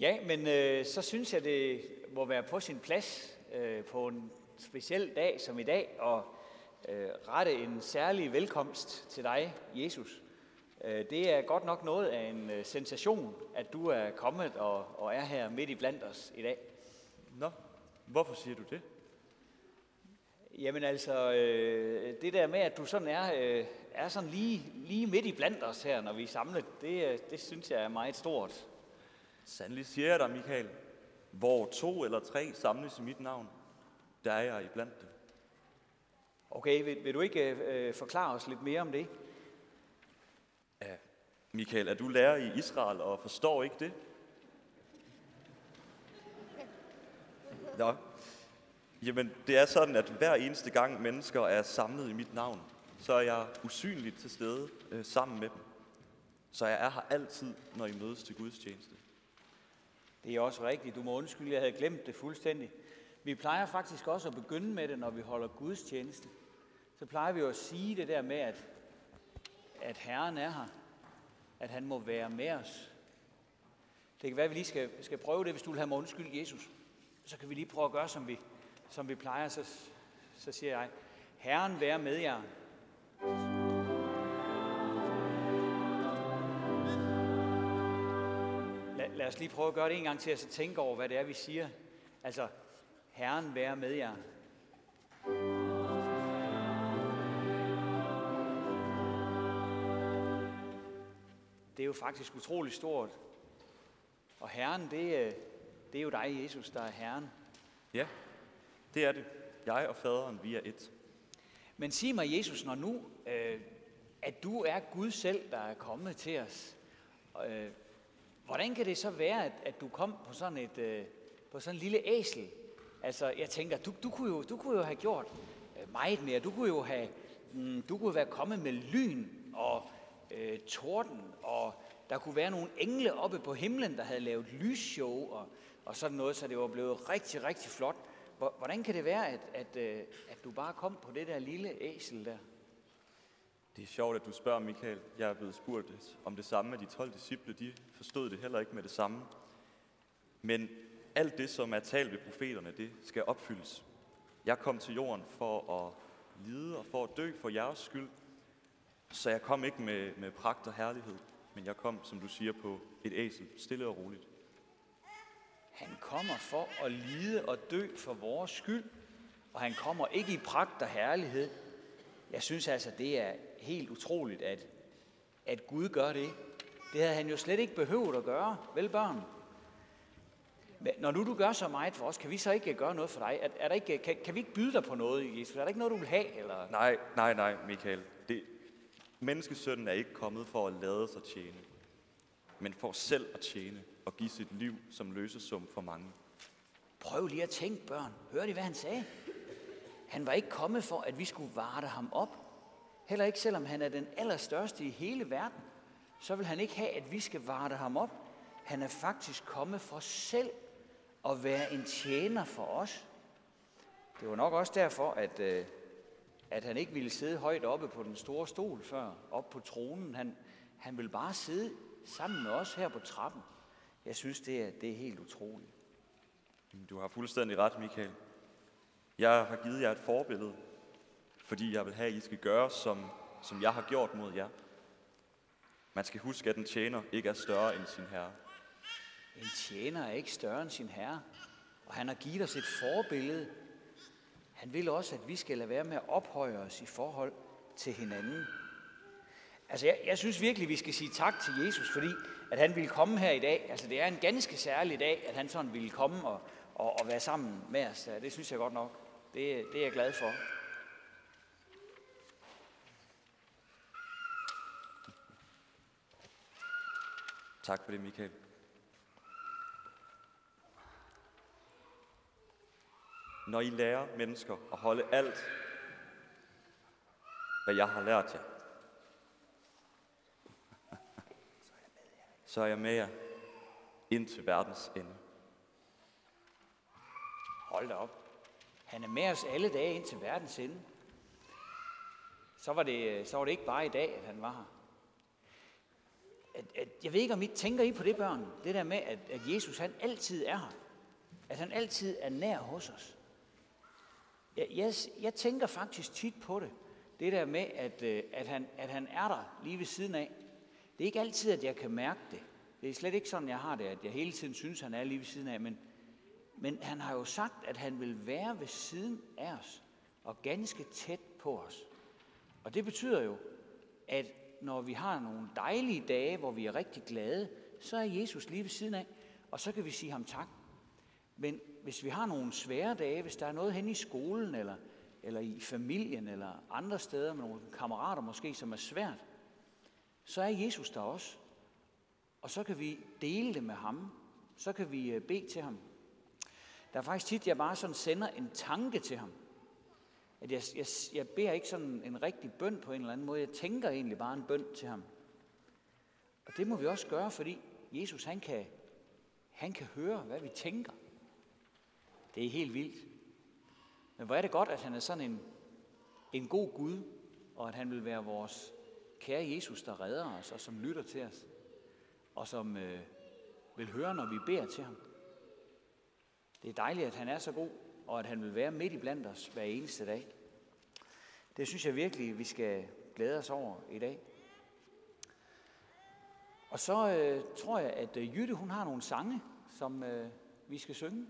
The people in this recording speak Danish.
Ja, men øh, så synes jeg, det må være på sin plads øh, på en speciel dag som i dag, og øh, rette en særlig velkomst til dig, Jesus. Øh, det er godt nok noget af en øh, sensation, at du er kommet og, og er her midt i blandt os i dag. Nå, hvorfor siger du det? Jamen altså, øh, det der med, at du sådan er, øh, er sådan lige, lige midt i blandt os her, når vi er samlet, det, øh, det synes jeg er meget stort. Sandelig siger jeg dig, Michael. Hvor to eller tre samles i mit navn, der er jeg iblandt dem. Okay, vil, vil du ikke øh, forklare os lidt mere om det? Ja, Michael, er du lærer i Israel og forstår ikke det? Nå, jamen det er sådan, at hver eneste gang mennesker er samlet i mit navn, så er jeg usynligt til stede øh, sammen med dem. Så jeg er her altid, når I mødes til Guds tjeneste. Det er også rigtigt. Du må undskylde, jeg havde glemt det fuldstændig. Vi plejer faktisk også at begynde med det, når vi holder Guds tjeneste. Så plejer vi jo at sige det der med, at, at Herren er her. At han må være med os. Det kan være, at vi lige skal, skal prøve det, hvis du vil have mig undskyld, Jesus. Så kan vi lige prøve at gøre, som vi, som vi plejer. Så, så siger jeg, Herren være med jer. Lad, os lige prøve at gøre det en gang til, og så tænke over, hvad det er, vi siger. Altså, Herren være med jer. Det er jo faktisk utrolig stort. Og Herren, det, er- det er jo dig, Jesus, der er Herren. Ja, det er det. Jeg og faderen, vi er et. Men sig mig, Jesus, når nu, øh, at du er Gud selv, der er kommet til os, øh, hvordan kan det så være, at, at du kom på sådan et øh, på sådan en lille æsel? Altså, jeg tænker, du, du, kunne, jo, du kunne jo have gjort øh, meget mere. Du kunne jo have, mm, du kunne være kommet med lyn og øh, torden, og der kunne være nogle engle oppe på himlen, der havde lavet lysshow og, og sådan noget, så det var blevet rigtig, rigtig flot. Hvordan kan det være, at, at, øh, at du bare kom på det der lille æsel der? Det er sjovt, at du spørger, Michael. Jeg er blevet spurgt om det samme af de 12 disciple. De forstod det heller ikke med det samme. Men alt det, som er talt ved profeterne, det skal opfyldes. Jeg kom til jorden for at lide og for at dø for jeres skyld. Så jeg kom ikke med, med pragt og herlighed, men jeg kom, som du siger, på et æsel, stille og roligt. Han kommer for at lide og dø for vores skyld, og han kommer ikke i pragt og herlighed. Jeg synes altså, det er helt utroligt, at, at Gud gør det. Det havde han jo slet ikke behøvet at gøre, vel børn? Men når nu du gør så meget for os, kan vi så ikke gøre noget for dig? Er, er der ikke, kan, kan vi ikke byde dig på noget, Jesus? Er der ikke noget, du vil have? Eller? Nej, nej, nej, Michael. Det, menneskesønnen er ikke kommet for at lade sig tjene, men for selv at tjene og give sit liv som løsesum for mange. Prøv lige at tænke, børn. Hørte I, hvad han sagde? Han var ikke kommet for, at vi skulle varte ham op. Heller ikke selvom han er den allerstørste i hele verden. Så vil han ikke have, at vi skal varte ham op. Han er faktisk kommet for selv at være en tjener for os. Det var nok også derfor, at, øh, at han ikke ville sidde højt oppe på den store stol før, op på tronen. Han, han ville bare sidde sammen med os her på trappen. Jeg synes, det er, det er helt utroligt. Du har fuldstændig ret, Michael. Jeg har givet jer et forbillede, fordi jeg vil have, at I skal gøre, som, som jeg har gjort mod jer. Man skal huske, at en tjener ikke er større end sin herre. En tjener er ikke større end sin herre, og han har givet os et forbillede. Han vil også, at vi skal lade være med at ophøje os i forhold til hinanden. Altså, jeg, jeg synes virkelig, vi skal sige tak til Jesus, fordi at han ville komme her i dag. Altså, det er en ganske særlig dag, at han sådan ville komme og, og, og være sammen med os. Ja, Det synes jeg godt nok. Det, det er jeg glad for. Tak for det, Michael. Når I lærer mennesker at holde alt, hvad jeg har lært jer, så er jeg med jer ind til verdens ende. Hold da op. Han er med os alle dage ind til verdens ende. Så var det, så var det ikke bare i dag, at han var her. at, at, jeg ved ikke, om I tænker I på det, børn. Det der med, at, at Jesus han altid er her. At han altid er nær hos os. Jeg, jeg, jeg tænker faktisk tit på det. Det der med, at, øh, at, han, at han er der lige ved siden af. Det er ikke altid, at jeg kan mærke det. Det er slet ikke sådan, jeg har det, at jeg hele tiden synes, han er lige ved siden af. Men, men han har jo sagt, at han vil være ved siden af os. Og ganske tæt på os. Og det betyder jo, at når vi har nogle dejlige dage, hvor vi er rigtig glade, så er Jesus lige ved siden af, og så kan vi sige ham tak. Men hvis vi har nogle svære dage, hvis der er noget hen i skolen, eller, eller i familien, eller andre steder med nogle kammerater måske, som er svært, så er Jesus der også. Og så kan vi dele det med ham. Så kan vi øh, bede til ham. Der er faktisk tit, jeg bare sådan sender en tanke til ham. At jeg, jeg, jeg beder ikke sådan en rigtig bøn på en eller anden måde. Jeg tænker egentlig bare en bøn til ham. Og det må vi også gøre, fordi Jesus han kan, han kan høre, hvad vi tænker. Det er helt vildt. Men hvor er det godt, at han er sådan en, en god Gud, og at han vil være vores kære Jesus, der redder os, og som lytter til os, og som øh, vil høre, når vi beder til ham. Det er dejligt, at han er så god, og at han vil være midt i blandt os hver eneste dag. Det synes jeg virkelig, vi skal glæde os over i dag. Og så øh, tror jeg, at øh, Jytte hun har nogle sange, som øh, vi skal synge.